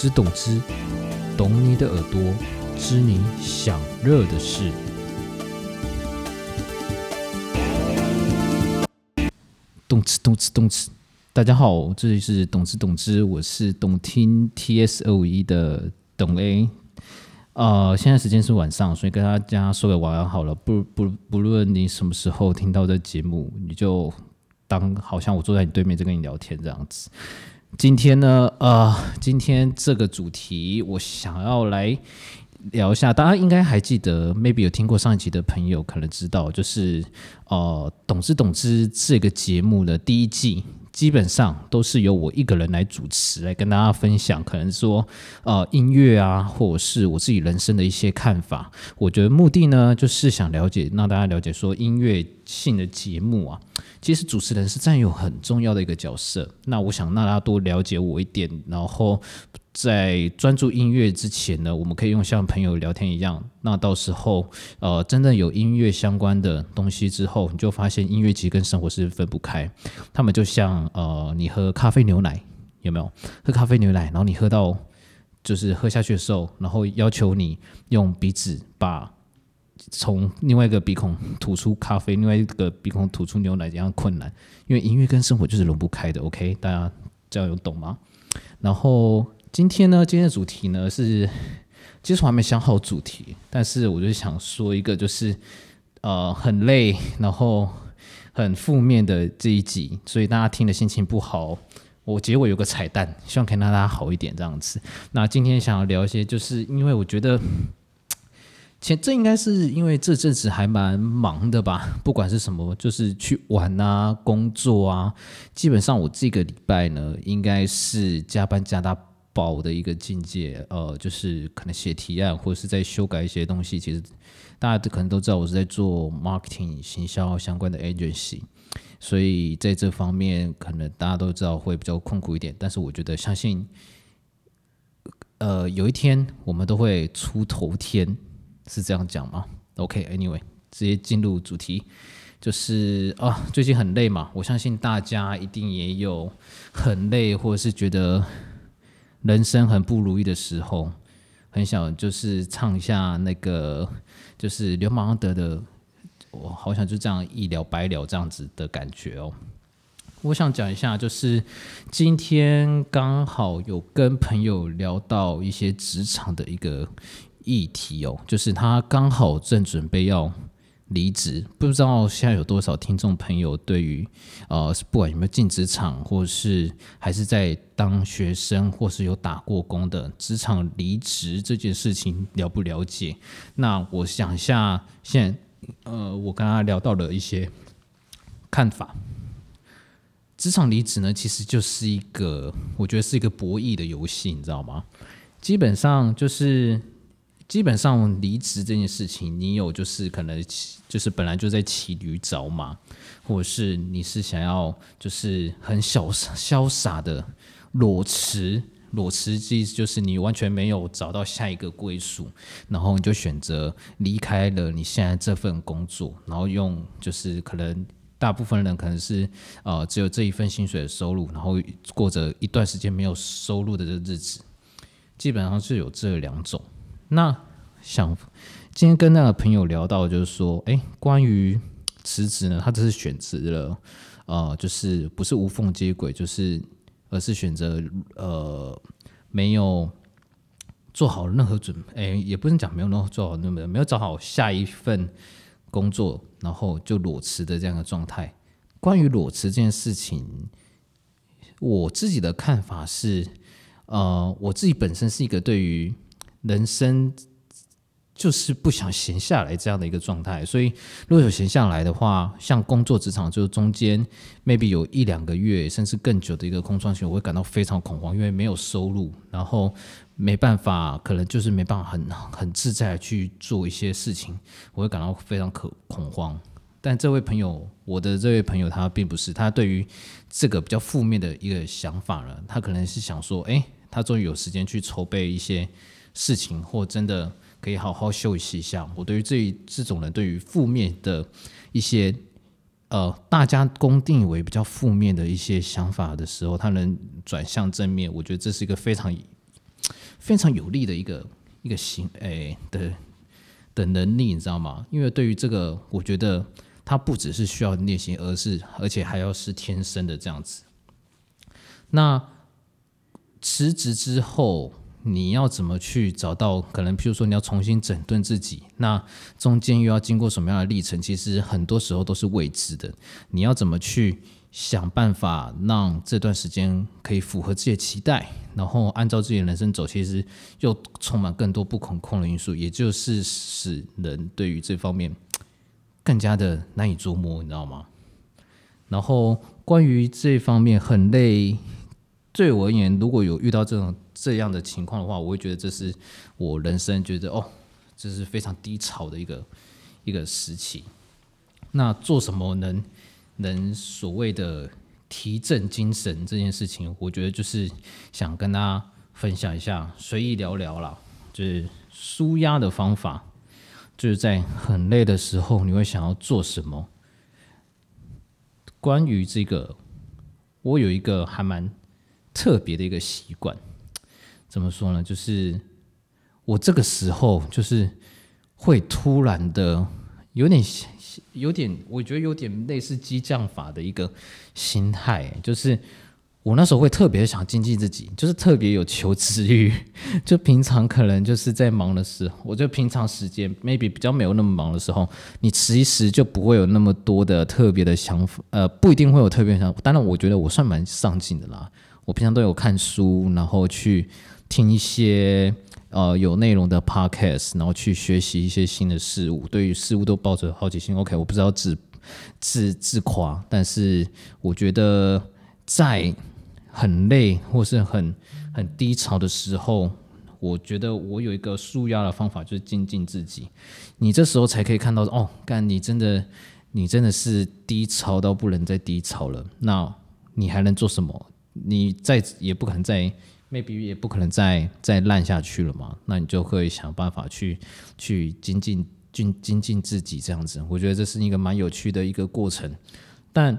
之懂之，懂你的耳朵，知你想热的事。动词，动词，动词。大家好，这里是懂之懂之，我是懂听 T S 二五一的董 A。呃，现在时间是晚上，所以跟大家说个晚安好了。不不不论你什么时候听到这节目，你就当好像我坐在你对面在跟你聊天这样子。今天呢，呃，今天这个主题我想要来聊一下，大家应该还记得，maybe 有听过上一集的朋友可能知道，就是呃，懂之懂之这个节目的第一季。基本上都是由我一个人来主持，来跟大家分享，可能说呃音乐啊，或者是我自己人生的一些看法。我觉得目的呢，就是想了解，让大家了解说音乐性的节目啊，其实主持人是占有很重要的一个角色。那我想让大家多了解我一点，然后。在专注音乐之前呢，我们可以用像朋友聊天一样。那到时候，呃，真正有音乐相关的东西之后，你就发现音乐其实跟生活是分不开。他们就像呃，你喝咖啡牛奶有没有？喝咖啡牛奶，然后你喝到就是喝下去的时候，然后要求你用鼻子把从另外一个鼻孔吐出咖啡，另外一个鼻孔吐出牛奶，这样困难。因为音乐跟生活就是融不开的。OK，大家这样有懂吗？然后。今天呢，今天的主题呢是，其实我还没想好主题，但是我就想说一个，就是呃很累，然后很负面的这一集，所以大家听的心情不好。我结尾有个彩蛋，希望可以让大家好一点这样子。那今天想要聊一些，就是因为我觉得，前这应该是因为这阵子还蛮忙的吧，不管是什么，就是去玩啊、工作啊，基本上我这个礼拜呢，应该是加班加到。宝的一个境界，呃，就是可能写提案或者是在修改一些东西。其实大家可能都知道，我是在做 marketing 行销相关的 agency，所以在这方面可能大家都知道会比较困苦一点。但是我觉得，相信呃有一天我们都会出头天，是这样讲吗？OK，Anyway，直接进入主题，就是啊，最近很累嘛，我相信大家一定也有很累，或者是觉得。人生很不如意的时候，很想就是唱一下那个，就是流氓德的，我好想就这样一了百了这样子的感觉哦。我想讲一下，就是今天刚好有跟朋友聊到一些职场的一个议题哦，就是他刚好正准备要。离职，不知道现在有多少听众朋友对于，呃，不管有没有进职场，或是还是在当学生，或是有打过工的职场离职这件事情了不了解？那我想一下，现，呃，我跟他聊到了一些看法。职场离职呢，其实就是一个，我觉得是一个博弈的游戏，你知道吗？基本上就是。基本上离职这件事情，你有就是可能就是本来就在骑驴找马，或者是你是想要就是很潇潇洒的裸辞，裸辞即就是你完全没有找到下一个归属，然后你就选择离开了你现在这份工作，然后用就是可能大部分人可能是呃只有这一份薪水的收入，然后过着一段时间没有收入的日子，基本上是有这两种。那想今天跟那个朋友聊到，就是说，哎，关于辞职呢，他只是选择了，呃，就是不是无缝接轨，就是而是选择呃没有做好任何准，哎，也不能讲没有做做好那么没有找好下一份工作，然后就裸辞的这样的状态。关于裸辞这件事情，我自己的看法是，呃，我自己本身是一个对于。人生就是不想闲下来这样的一个状态，所以如果有闲下来的话，像工作职场，就中间 maybe 有一两个月甚至更久的一个空窗期，我会感到非常恐慌，因为没有收入，然后没办法，可能就是没办法很很自在去做一些事情，我会感到非常可恐慌。但这位朋友，我的这位朋友，他并不是，他对于这个比较负面的一个想法了，他可能是想说，哎，他终于有时间去筹备一些。事情或真的可以好好休息一下。我对于这这种人，对于负面的一些呃，大家公定为比较负面的一些想法的时候，他能转向正面，我觉得这是一个非常非常有利的一个一个行诶的的能力，你知道吗？因为对于这个，我觉得他不只是需要练习，而是而且还要是天生的这样子。那辞职之后。你要怎么去找到？可能譬如说你要重新整顿自己，那中间又要经过什么样的历程？其实很多时候都是未知的。你要怎么去想办法让这段时间可以符合自己的期待，然后按照自己的人生走？其实又充满更多不可控的因素，也就是使人对于这方面更加的难以捉摸，你知道吗？然后关于这方面很累，对我而言，如果有遇到这种。这样的情况的话，我会觉得这是我人生觉得哦，这是非常低潮的一个一个时期。那做什么能能所谓的提振精神这件事情，我觉得就是想跟大家分享一下，随意聊聊啦，就是舒压的方法，就是在很累的时候，你会想要做什么？关于这个，我有一个还蛮特别的一个习惯。怎么说呢？就是我这个时候就是会突然的有点有点，我觉得有点类似激将法的一个心态。就是我那时候会特别想精进自己，就是特别有求知欲。就平常可能就是在忙的时候，我觉得平常时间 maybe 比较没有那么忙的时候，你其实就不会有那么多的特别的想法。呃，不一定会有特别想。当然，我觉得我算蛮上进的啦。我平常都有看书，然后去。听一些呃有内容的 podcast，然后去学习一些新的事物，对于事物都抱着好奇心。OK，我不知道自自自夸，但是我觉得在很累或是很很低潮的时候，我觉得我有一个舒压的方法，就是精进自己。你这时候才可以看到哦，干你真的你真的是低潮到不能再低潮了。那你还能做什么？你再也不可能再。Maybe 也不可能再再烂下去了嘛，那你就会想办法去去精进精精进自己这样子，我觉得这是一个蛮有趣的一个过程，但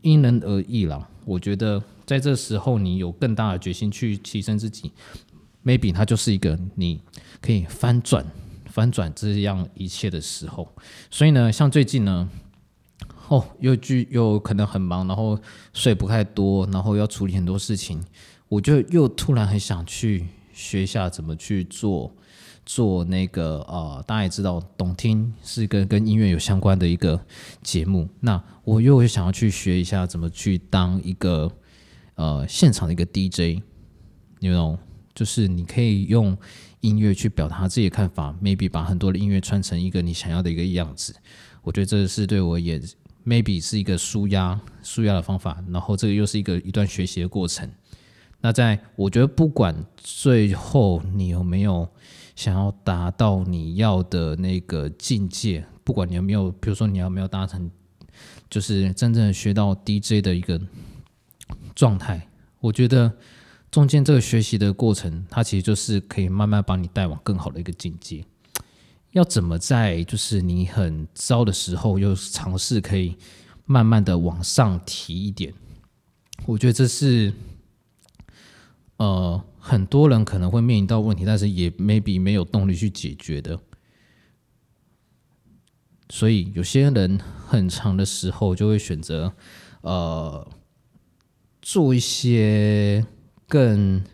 因人而异啦。我觉得在这时候你有更大的决心去提升自己，maybe 它就是一个你可以翻转翻转这样一切的时候。所以呢，像最近呢，哦，又剧又可能很忙，然后睡不太多，然后要处理很多事情。我就又突然很想去学一下怎么去做做那个呃，大家也知道，懂听是跟跟音乐有相关的一个节目。那我又想要去学一下怎么去当一个呃现场的一个 DJ，你懂？就是你可以用音乐去表达自己的看法，maybe 把很多的音乐串成一个你想要的一个样子。我觉得这是对我也 maybe 是一个舒压舒压的方法，然后这个又是一个一段学习的过程。那在我觉得，不管最后你有没有想要达到你要的那个境界，不管你有没有，比如说你有没有达成，就是真正学到 DJ 的一个状态，我觉得中间这个学习的过程，它其实就是可以慢慢把你带往更好的一个境界。要怎么在就是你很糟的时候，又尝试可以慢慢的往上提一点？我觉得这是。呃，很多人可能会面临到问题，但是也 maybe 没有动力去解决的。所以有些人很长的时候就会选择呃做一些更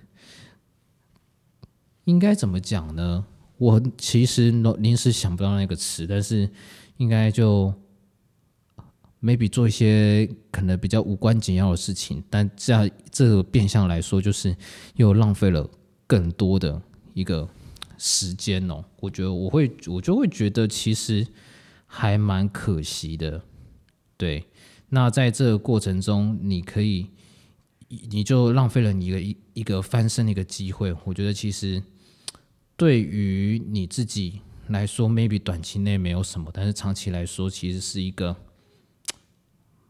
应该怎么讲呢？我其实临时想不到那个词，但是应该就。Maybe 做一些可能比较无关紧要的事情，但这样这个变相来说，就是又浪费了更多的一个时间哦。我觉得我会，我就会觉得其实还蛮可惜的。对，那在这个过程中，你可以，你就浪费了你一个一一个翻身的一个机会。我觉得其实对于你自己来说，maybe 短期内没有什么，但是长期来说，其实是一个。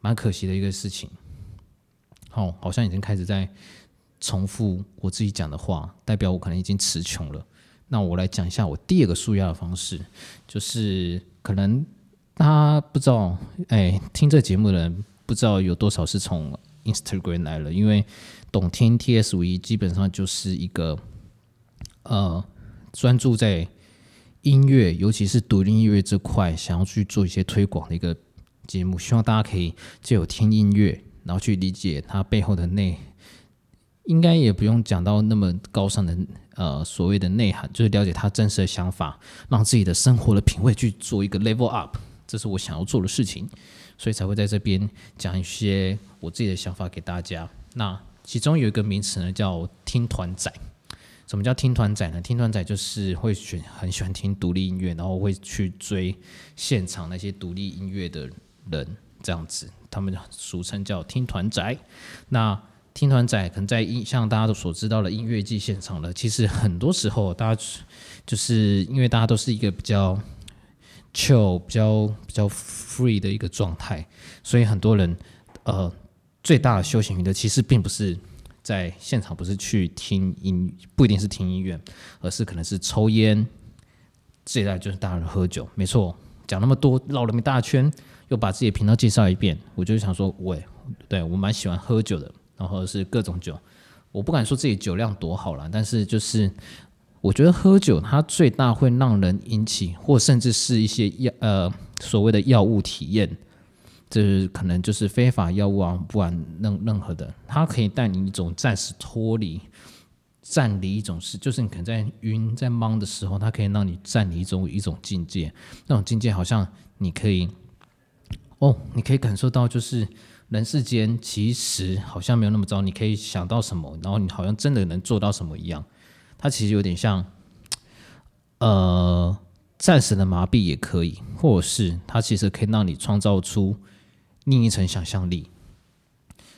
蛮可惜的一个事情，好，好像已经开始在重复我自己讲的话，代表我可能已经词穷了。那我来讲一下我第二个舒压的方式，就是可能大家不知道，哎，听这节目的人不知道有多少是从 Instagram 来了，因为懂听 TS 五一基本上就是一个呃专注在音乐，尤其是独立音乐这块，想要去做一些推广的一个节目。希望大家可以借由听音乐，然后去理解它背后的内，应该也不用讲到那么高尚的呃所谓的内涵，就是了解他真实的想法，让自己的生活的品味去做一个 level up。这是我想要做的事情，所以才会在这边讲一些我自己的想法给大家。那其中有一个名词呢，叫听团仔。什么叫听团仔呢？听团仔就是会选很喜欢听独立音乐，然后会去追现场那些独立音乐的人，这样子，他们俗称叫听团仔。那听团仔可能在音像大家都所知道的音乐季现场呢，其实很多时候大家就是因为大家都是一个比较。chill 比较比较 free 的一个状态，所以很多人呃最大的休闲娱乐其实并不是在现场，不是去听音，不一定是听音乐，而是可能是抽烟，最大就是大人喝酒。没错，讲那么多绕了一大圈，又把自己的频道介绍一遍，我就想说，喂，对我蛮喜欢喝酒的，然后是各种酒，我不敢说自己酒量多好了，但是就是。我觉得喝酒它最大会让人引起，或甚至是一些药呃所谓的药物体验，这可能就是非法药物啊，不管任任何的，它可以带你一种暂时脱离、暂离一种事，就是你可能在晕在懵的时候，它可以让你暂离一种一种境界，那种境界好像你可以哦，你可以感受到就是人世间其实好像没有那么糟，你可以想到什么，然后你好像真的能做到什么一样。它其实有点像，呃，暂时的麻痹也可以，或者是它其实可以让你创造出另一层想象力。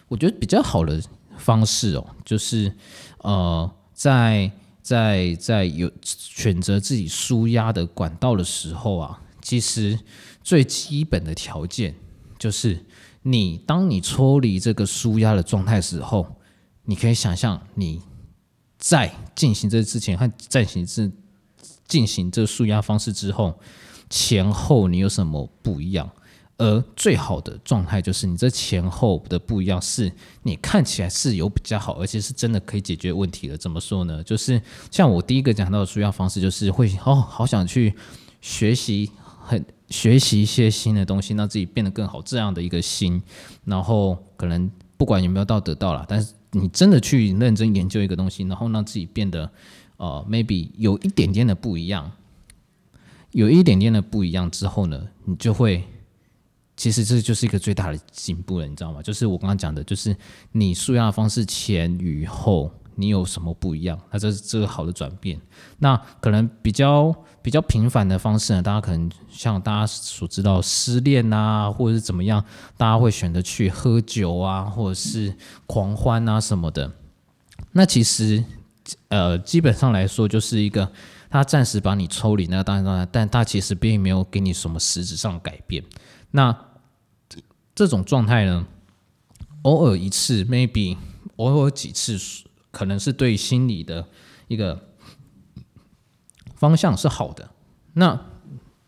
我觉得比较好的方式哦，就是呃，在在在有选择自己舒压的管道的时候啊，其实最基本的条件就是你当你抽离这个舒压的状态时候，你可以想象你。在进行这之前和暂行这进行这舒压方式之后，前后你有什么不一样？而最好的状态就是你这前后的不一样，是你看起来是有比较好，而且是真的可以解决问题的。怎么说呢？就是像我第一个讲到的舒压方式，就是会哦，好想去学习，很学习一些新的东西，让自己变得更好，这样的一个心。然后可能不管有没有到得到了，但是。你真的去认真研究一个东西，然后让自己变得呃，maybe 有一点点的不一样，有一点点的不一样之后呢，你就会，其实这就是一个最大的进步了，你知道吗？就是我刚刚讲的，就是你舒压方式前与后。你有什么不一样？那这是这个好的转变。那可能比较比较频繁的方式呢？大家可能像大家所知道失恋啊，或者是怎么样，大家会选择去喝酒啊，或者是狂欢啊什么的。那其实呃，基本上来说，就是一个他暂时把你抽离那个当然当然，但他其实并没有给你什么实质上改变。那这种状态呢，偶尔一次，maybe 偶尔几次。可能是对心理的一个方向是好的。那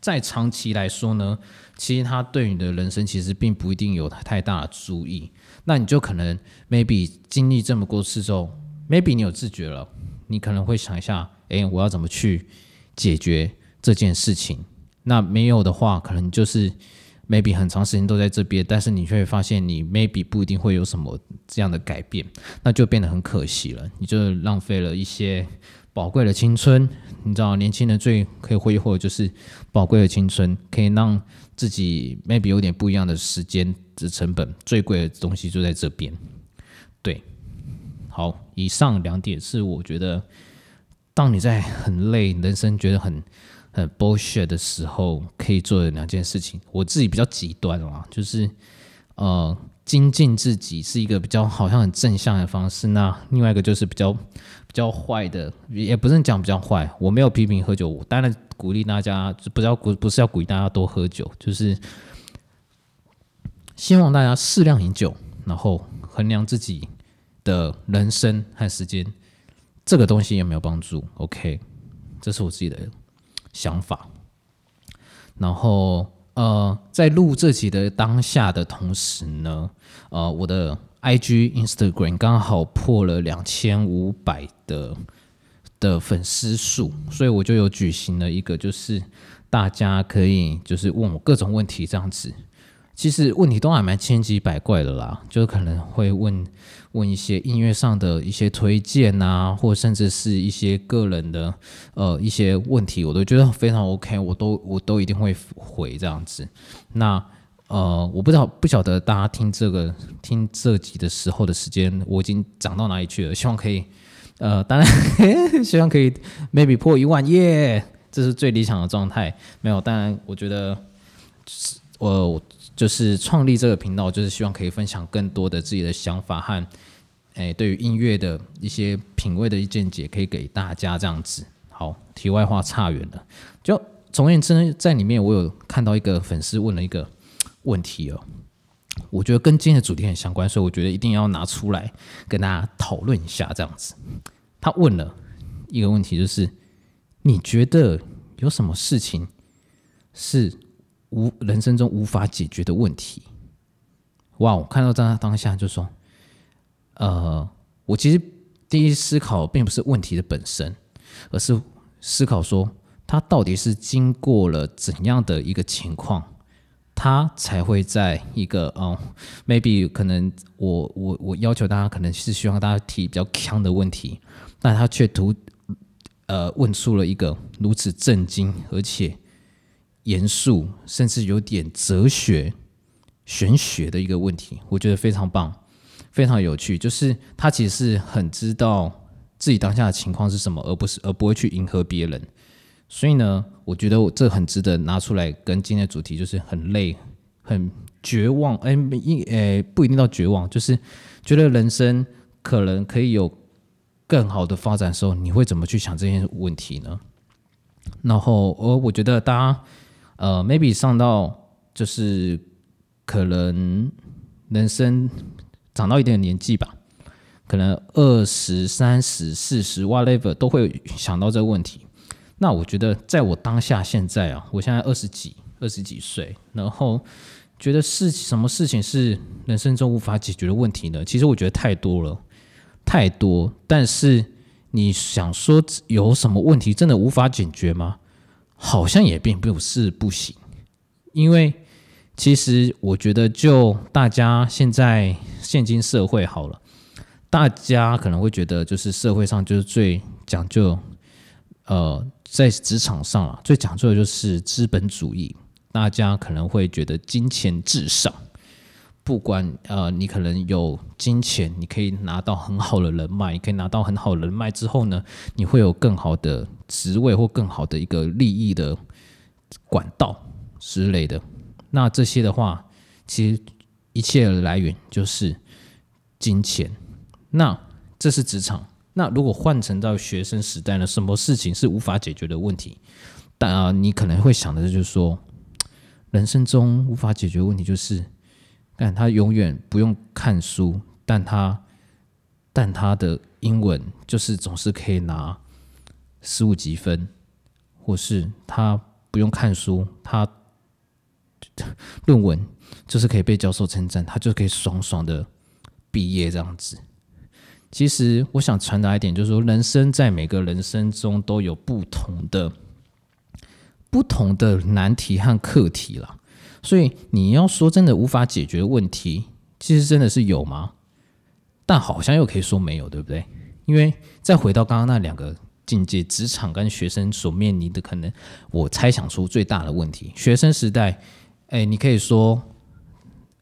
在长期来说呢，其实他对你的人生其实并不一定有太大的注意。那你就可能 maybe 经历这么多次之后，maybe 你有自觉了，你可能会想一下，哎，我要怎么去解决这件事情？那没有的话，可能就是。Maybe 很长时间都在这边，但是你却发现你 maybe 不一定会有什么这样的改变，那就变得很可惜了。你就浪费了一些宝贵的青春。你知道，年轻人最可以挥霍的就是宝贵的青春，可以让自己 maybe 有点不一样的时间的成本。最贵的东西就在这边。对，好，以上两点是我觉得，当你在很累，人生觉得很。很 bullshit 的时候可以做的两件事情，我自己比较极端啊，就是呃精进自己是一个比较好像很正向的方式。那另外一个就是比较比较坏的，也不是讲比较坏，我没有批评喝酒，我当然鼓励大家，不要鼓不是要鼓励大家多喝酒，就是希望大家适量饮酒，然后衡量自己的人生和时间，这个东西有没有帮助？OK，这是我自己的。想法，然后呃，在录这集的当下的同时呢，呃，我的 IG Instagram 刚好破了两千五百的的粉丝数，所以我就有举行了一个，就是大家可以就是问我各种问题这样子。其实问题都还蛮千奇百怪的啦，就可能会问问一些音乐上的一些推荐啊，或甚至是一些个人的呃一些问题，我都觉得非常 OK，我都我都一定会回这样子。那呃，我不知道不晓得大家听这个听这集的时候的时间，我已经涨到哪里去了？希望可以呃，当然 希望可以 maybe 破一万耶，这是最理想的状态。没有，当然我觉得我。就是创立这个频道，就是希望可以分享更多的自己的想法和，诶，对于音乐的一些品味的一见解，可以给大家这样子。好，题外话差远了。就总而言之，在里面我有看到一个粉丝问了一个问题哦，我觉得跟今天的主题很相关，所以我觉得一定要拿出来跟大家讨论一下这样子。他问了一个问题，就是你觉得有什么事情是？无人生中无法解决的问题，哇！我看到在当下就说，呃，我其实第一思考并不是问题的本身，而是思考说，他到底是经过了怎样的一个情况，他才会在一个哦，maybe 可能我我我要求大家可能是希望大家提比较强的问题，但他却突呃问出了一个如此震惊而且。严肃，甚至有点哲学、玄学的一个问题，我觉得非常棒，非常有趣。就是他其实是很知道自己当下的情况是什么，而不是而不会去迎合别人。所以呢，我觉得这很值得拿出来跟今天的主题，就是很累、很绝望。哎，一诶，不一定到绝望，就是觉得人生可能可以有更好的发展的时候，你会怎么去想这些问题呢？然后，而我觉得大家。呃，maybe 上到就是可能人生长到一定的年纪吧，可能二十三十四十 whatever 都会想到这个问题。那我觉得在我当下现在啊，我现在二十几二十几岁，然后觉得是什么事情是人生中无法解决的问题呢？其实我觉得太多了，太多。但是你想说有什么问题真的无法解决吗？好像也并不是不行，因为其实我觉得，就大家现在现今社会好了，大家可能会觉得，就是社会上就是最讲究，呃，在职场上啊，最讲究的就是资本主义，大家可能会觉得金钱至上。不管呃，你可能有金钱，你可以拿到很好的人脉，你可以拿到很好的人脉之后呢，你会有更好的职位或更好的一个利益的管道之类的。那这些的话，其实一切的来源就是金钱。那这是职场。那如果换成到学生时代呢？什么事情是无法解决的问题？但啊，你可能会想的就是说，人生中无法解决问题就是。但他永远不用看书，但他但他的英文就是总是可以拿十五级分，或是他不用看书，他论文就是可以被教授称赞，他就可以爽爽的毕业这样子。其实我想传达一点，就是说，人生在每个人生中都有不同的不同的难题和课题了。所以你要说真的无法解决问题，其实真的是有吗？但好像又可以说没有，对不对？因为再回到刚刚那两个境界，职场跟学生所面临的可能，我猜想出最大的问题。学生时代，哎，你可以说，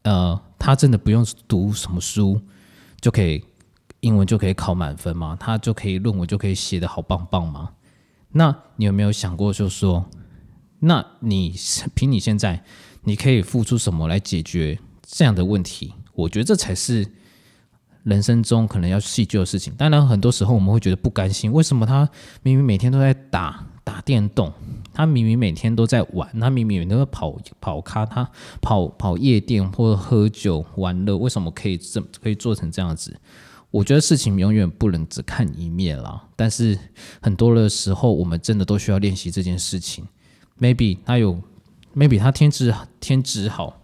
呃，他真的不用读什么书就可以英文就可以考满分吗？他就可以论文就可以写的好棒棒吗？那你有没有想过，就说，那你凭你现在？你可以付出什么来解决这样的问题？我觉得这才是人生中可能要细究的事情。当然，很多时候我们会觉得不甘心，为什么他明明每天都在打打电动，他明明每天都在玩，他明明每天都在跑跑咖，他跑跑夜店或者喝酒玩乐，为什么可以这可以做成这样子？我觉得事情永远不能只看一面啦。但是很多的时候，我们真的都需要练习这件事情。Maybe 他有。Maybe 他天资天资好，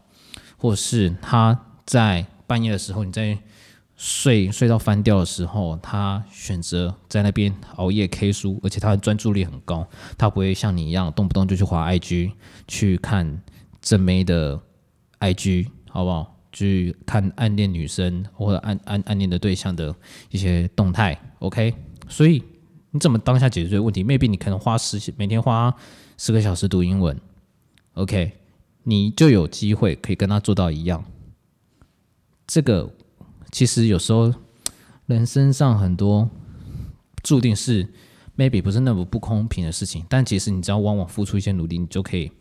或是他在半夜的时候，你在睡睡到翻掉的时候，他选择在那边熬夜 K 书，而且他的专注力很高，他不会像你一样动不动就去滑 IG 去看正妹的 IG，好不好？去看暗恋女生或者暗暗暗恋的对象的一些动态，OK？所以你怎么当下解决这个问题？maybe 你可能花十每天花十个小时读英文，OK？你就有机会可以跟他做到一样。这个其实有时候人身上很多注定是 maybe 不是那么不公平的事情，但其实你只要往往付出一些努力，你就可以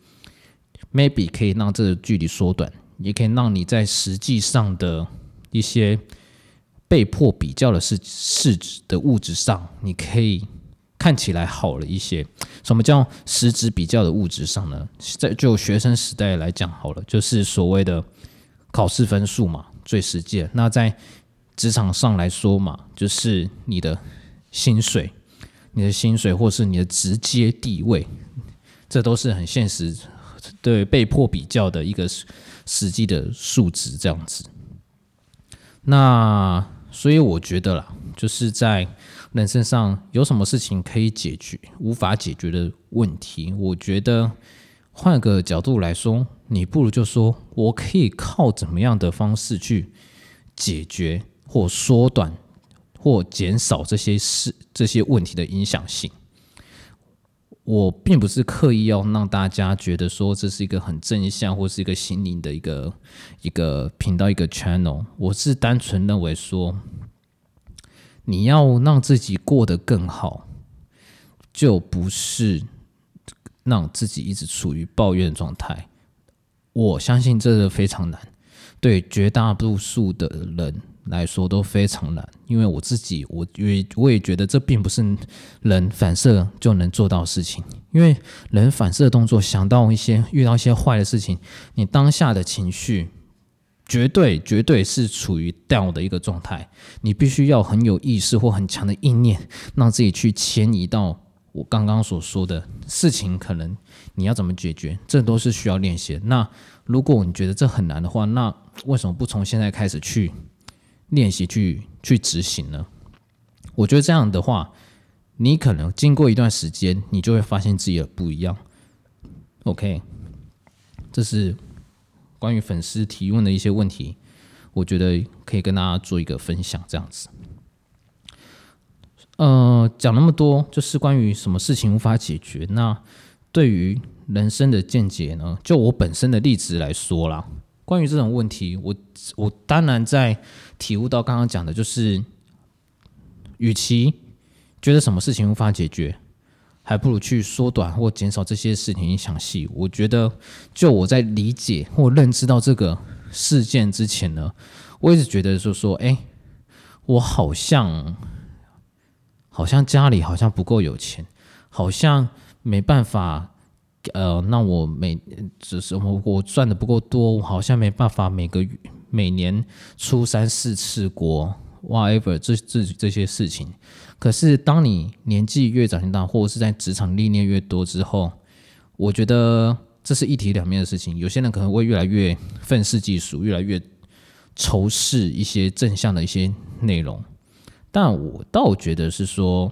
maybe 可以让这个距离缩短，也可以让你在实际上的一些被迫比较的事事的物质上，你可以看起来好了一些。什么叫实质比较的物质上呢？在就学生时代来讲，好了，就是所谓的考试分数嘛，最实际。那在职场上来说嘛，就是你的薪水、你的薪水，或是你的直接地位，这都是很现实、对被迫比较的一个实际的数值，这样子。那所以我觉得啦，就是在。人身上有什么事情可以解决无法解决的问题？我觉得换个角度来说，你不如就说我可以靠怎么样的方式去解决或缩短或减少这些事这些问题的影响性。我并不是刻意要让大家觉得说这是一个很正向或是一个心灵的一个一个频道一个 channel，我是单纯认为说。你要让自己过得更好，就不是让自己一直处于抱怨状态。我相信这个非常难，对绝大多数的人来说都非常难。因为我自己，我也我也觉得这并不是人反射就能做到的事情。因为人反射动作，想到一些遇到一些坏的事情，你当下的情绪。绝对绝对是处于 down 的一个状态，你必须要很有意识或很强的意念，让自己去迁移到我刚刚所说的事情。可能你要怎么解决，这都是需要练习。那如果你觉得这很难的话，那为什么不从现在开始去练习、去去执行呢？我觉得这样的话，你可能经过一段时间，你就会发现自己的不一样。OK，这是。关于粉丝提问的一些问题，我觉得可以跟大家做一个分享，这样子。呃，讲那么多，就是关于什么事情无法解决。那对于人生的见解呢？就我本身的例子来说啦，关于这种问题，我我当然在体悟到刚刚讲的，就是与其觉得什么事情无法解决。还不如去缩短或减少这些事情影响细。我觉得，就我在理解或认知到这个事件之前呢，我一直觉得说说，哎，我好像好像家里好像不够有钱，好像没办法，呃，那我每只是我我赚的不够多，我好像没办法每个月每年出三四次国，whatever 这这这些事情。可是，当你年纪越长越大，或者是在职场历练越多之后，我觉得这是一体两面的事情。有些人可能会越来越愤世嫉俗，越来越仇视一些正向的一些内容。但我倒觉得是说，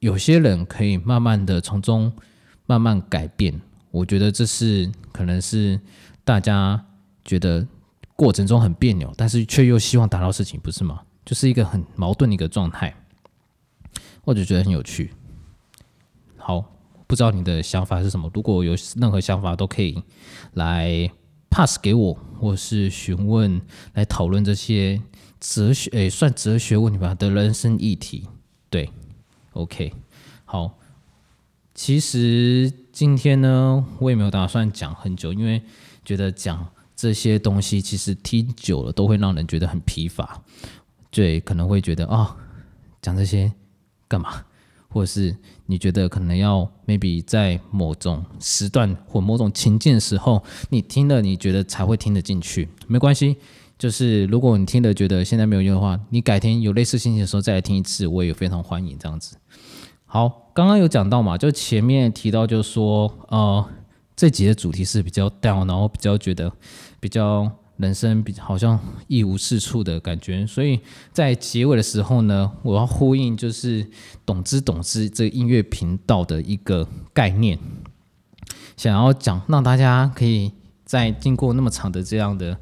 有些人可以慢慢的从中慢慢改变。我觉得这是可能是大家觉得过程中很别扭，但是却又希望达到事情，不是吗？就是一个很矛盾的一个状态，我就觉得很有趣。好，不知道你的想法是什么？如果有任何想法，都可以来 pass 给我，或是询问来讨论这些哲学，诶，算哲学问题吧的人生议题。对，OK，好。其实今天呢，我也没有打算讲很久，因为觉得讲这些东西，其实听久了都会让人觉得很疲乏。对，可能会觉得啊，讲这些干嘛？或者是你觉得可能要 maybe 在某种时段或某种情境的时候，你听了你觉得才会听得进去。没关系，就是如果你听了觉得现在没有用的话，你改天有类似心情的时候再来听一次，我也非常欢迎这样子。好，刚刚有讲到嘛，就前面提到就是说，呃，这集的主题是比较 down，然后比较觉得比较。人生比好像一无是处的感觉，所以在结尾的时候呢，我要呼应就是“懂之懂之”这个音乐频道的一个概念，想要讲让大家可以在经过那么长的这样的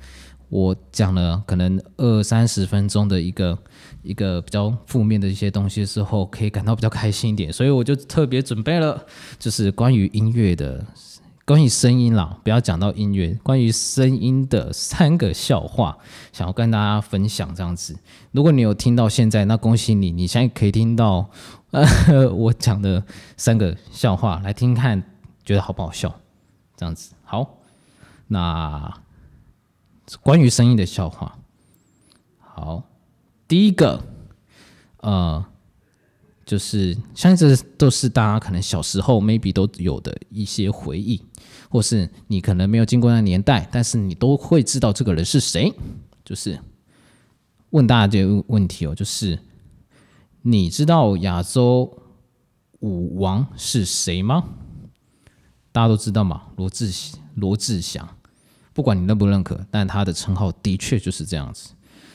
我讲了可能二三十分钟的一个一个比较负面的一些东西之后，可以感到比较开心一点，所以我就特别准备了就是关于音乐的。关于声音啦，不要讲到音乐。关于声音的三个笑话，想要跟大家分享这样子。如果你有听到现在，那恭喜你，你现在可以听到呃 我讲的三个笑话，来听看，觉得好不好笑？这样子好。那关于声音的笑话，好，第一个，呃。就是相信这都是大家可能小时候 maybe 都有的一些回忆，或是你可能没有经过那年代，但是你都会知道这个人是谁。就是问大家这个问题哦，就是你知道亚洲舞王是谁吗？大家都知道嘛，罗志罗志祥。不管你认不认可，但他的称号的确就是这样子。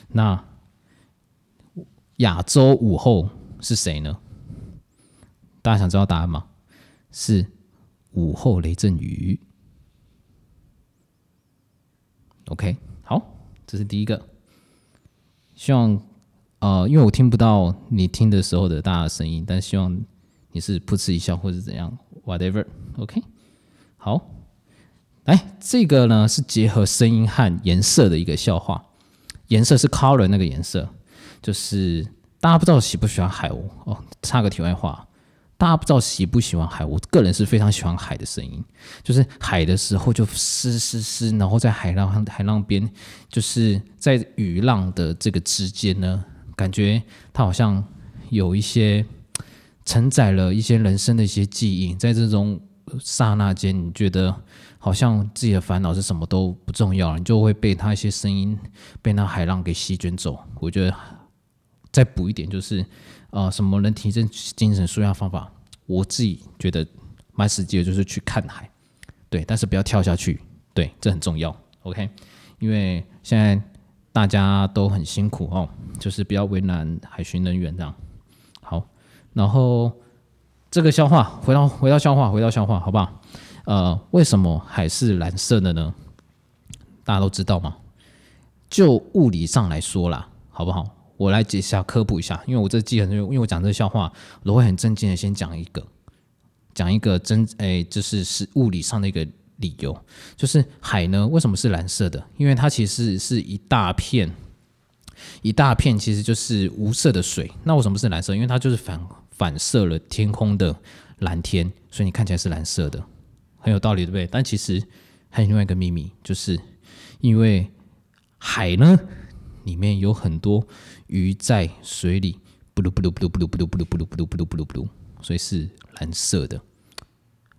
那亚洲舞后。是谁呢？大家想知道答案吗？是午后雷阵雨。OK，好，这是第一个。希望呃，因为我听不到你听的时候的大家声音，但希望你是噗嗤一笑或者怎样，whatever。OK，好，来这个呢是结合声音和颜色的一个笑话，颜色是 color 那个颜色，就是。大家不知道喜不喜欢海鸥？哦，插个题外话，大家不知道喜不喜欢海？我个人是非常喜欢海的声音，就是海的时候就嘶嘶嘶，然后在海浪海浪边，就是在雨浪的这个之间呢，感觉它好像有一些承载了一些人生的一些记忆，在这种刹那间，你觉得好像自己的烦恼是什么都不重要了，你就会被它一些声音被那海浪给席卷走。我觉得。再补一点，就是呃，什么能提升精神、舒压方法？我自己觉得蛮实际的，就是去看海，对，但是不要跳下去，对，这很重要。OK，因为现在大家都很辛苦哦，就是不要为难海巡人员这样。好，然后这个笑话，回到回到笑话，回到笑话，好不好？呃，为什么海是蓝色的呢？大家都知道吗？就物理上来说啦，好不好？我来解下科普一下，因为我这记很因为我讲这个笑话，我会很正经的先讲一个，讲一个真诶，就是是物理上的一个理由，就是海呢为什么是蓝色的？因为它其实是一大片，一大片其实就是无色的水。那为什么是蓝色？因为它就是反反射了天空的蓝天，所以你看起来是蓝色的，很有道理，对不对？但其实还有另外一个秘密，就是因为海呢。里面有很多鱼在水里，布鲁布鲁布鲁布鲁布鲁布鲁布鲁布鲁布鲁布噜布噜，所以是蓝色的。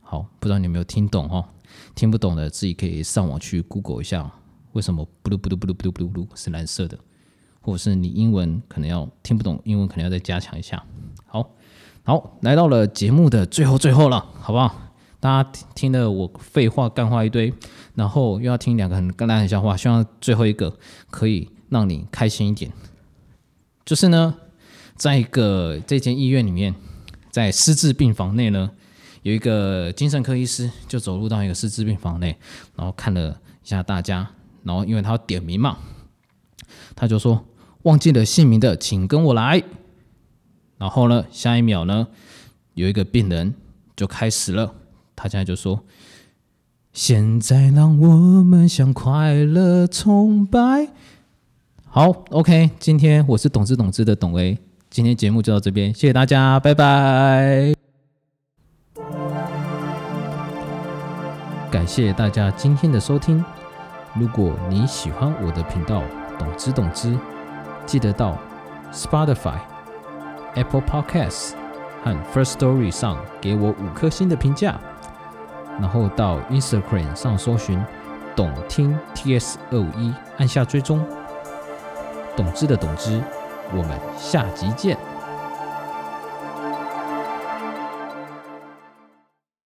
好，不知道你有没有听懂哈？听不懂的自己可以上网去 Google 一下，为什么布鲁布鲁布鲁布鲁布噜布噜是蓝色的？或者是你英文可能要听不懂，英文可能要再加强一下。好，好，来到了节目的最后最后了，好不好？大家听了我废话干话一堆，然后又要听两个很干烂的笑话，希望最后一个可以。让你开心一点，就是呢，在一个这间医院里面，在失智病房内呢，有一个精神科医师就走入到一个失智病房内，然后看了一下大家，然后因为他要点名嘛，他就说忘记了姓名的，请跟我来。然后呢，下一秒呢，有一个病人就开始了，他现在就说：“现在让我们向快乐崇拜。”好，OK，今天我是懂之懂之的董威，今天节目就到这边，谢谢大家，拜拜。感谢大家今天的收听，如果你喜欢我的频道懂之懂之，记得到 Spotify、Apple Podcasts 和 First Story 上给我五颗星的评价，然后到 Instagram 上搜寻懂听 TS 二五一，按下追踪。懂之的懂之，我们下集见。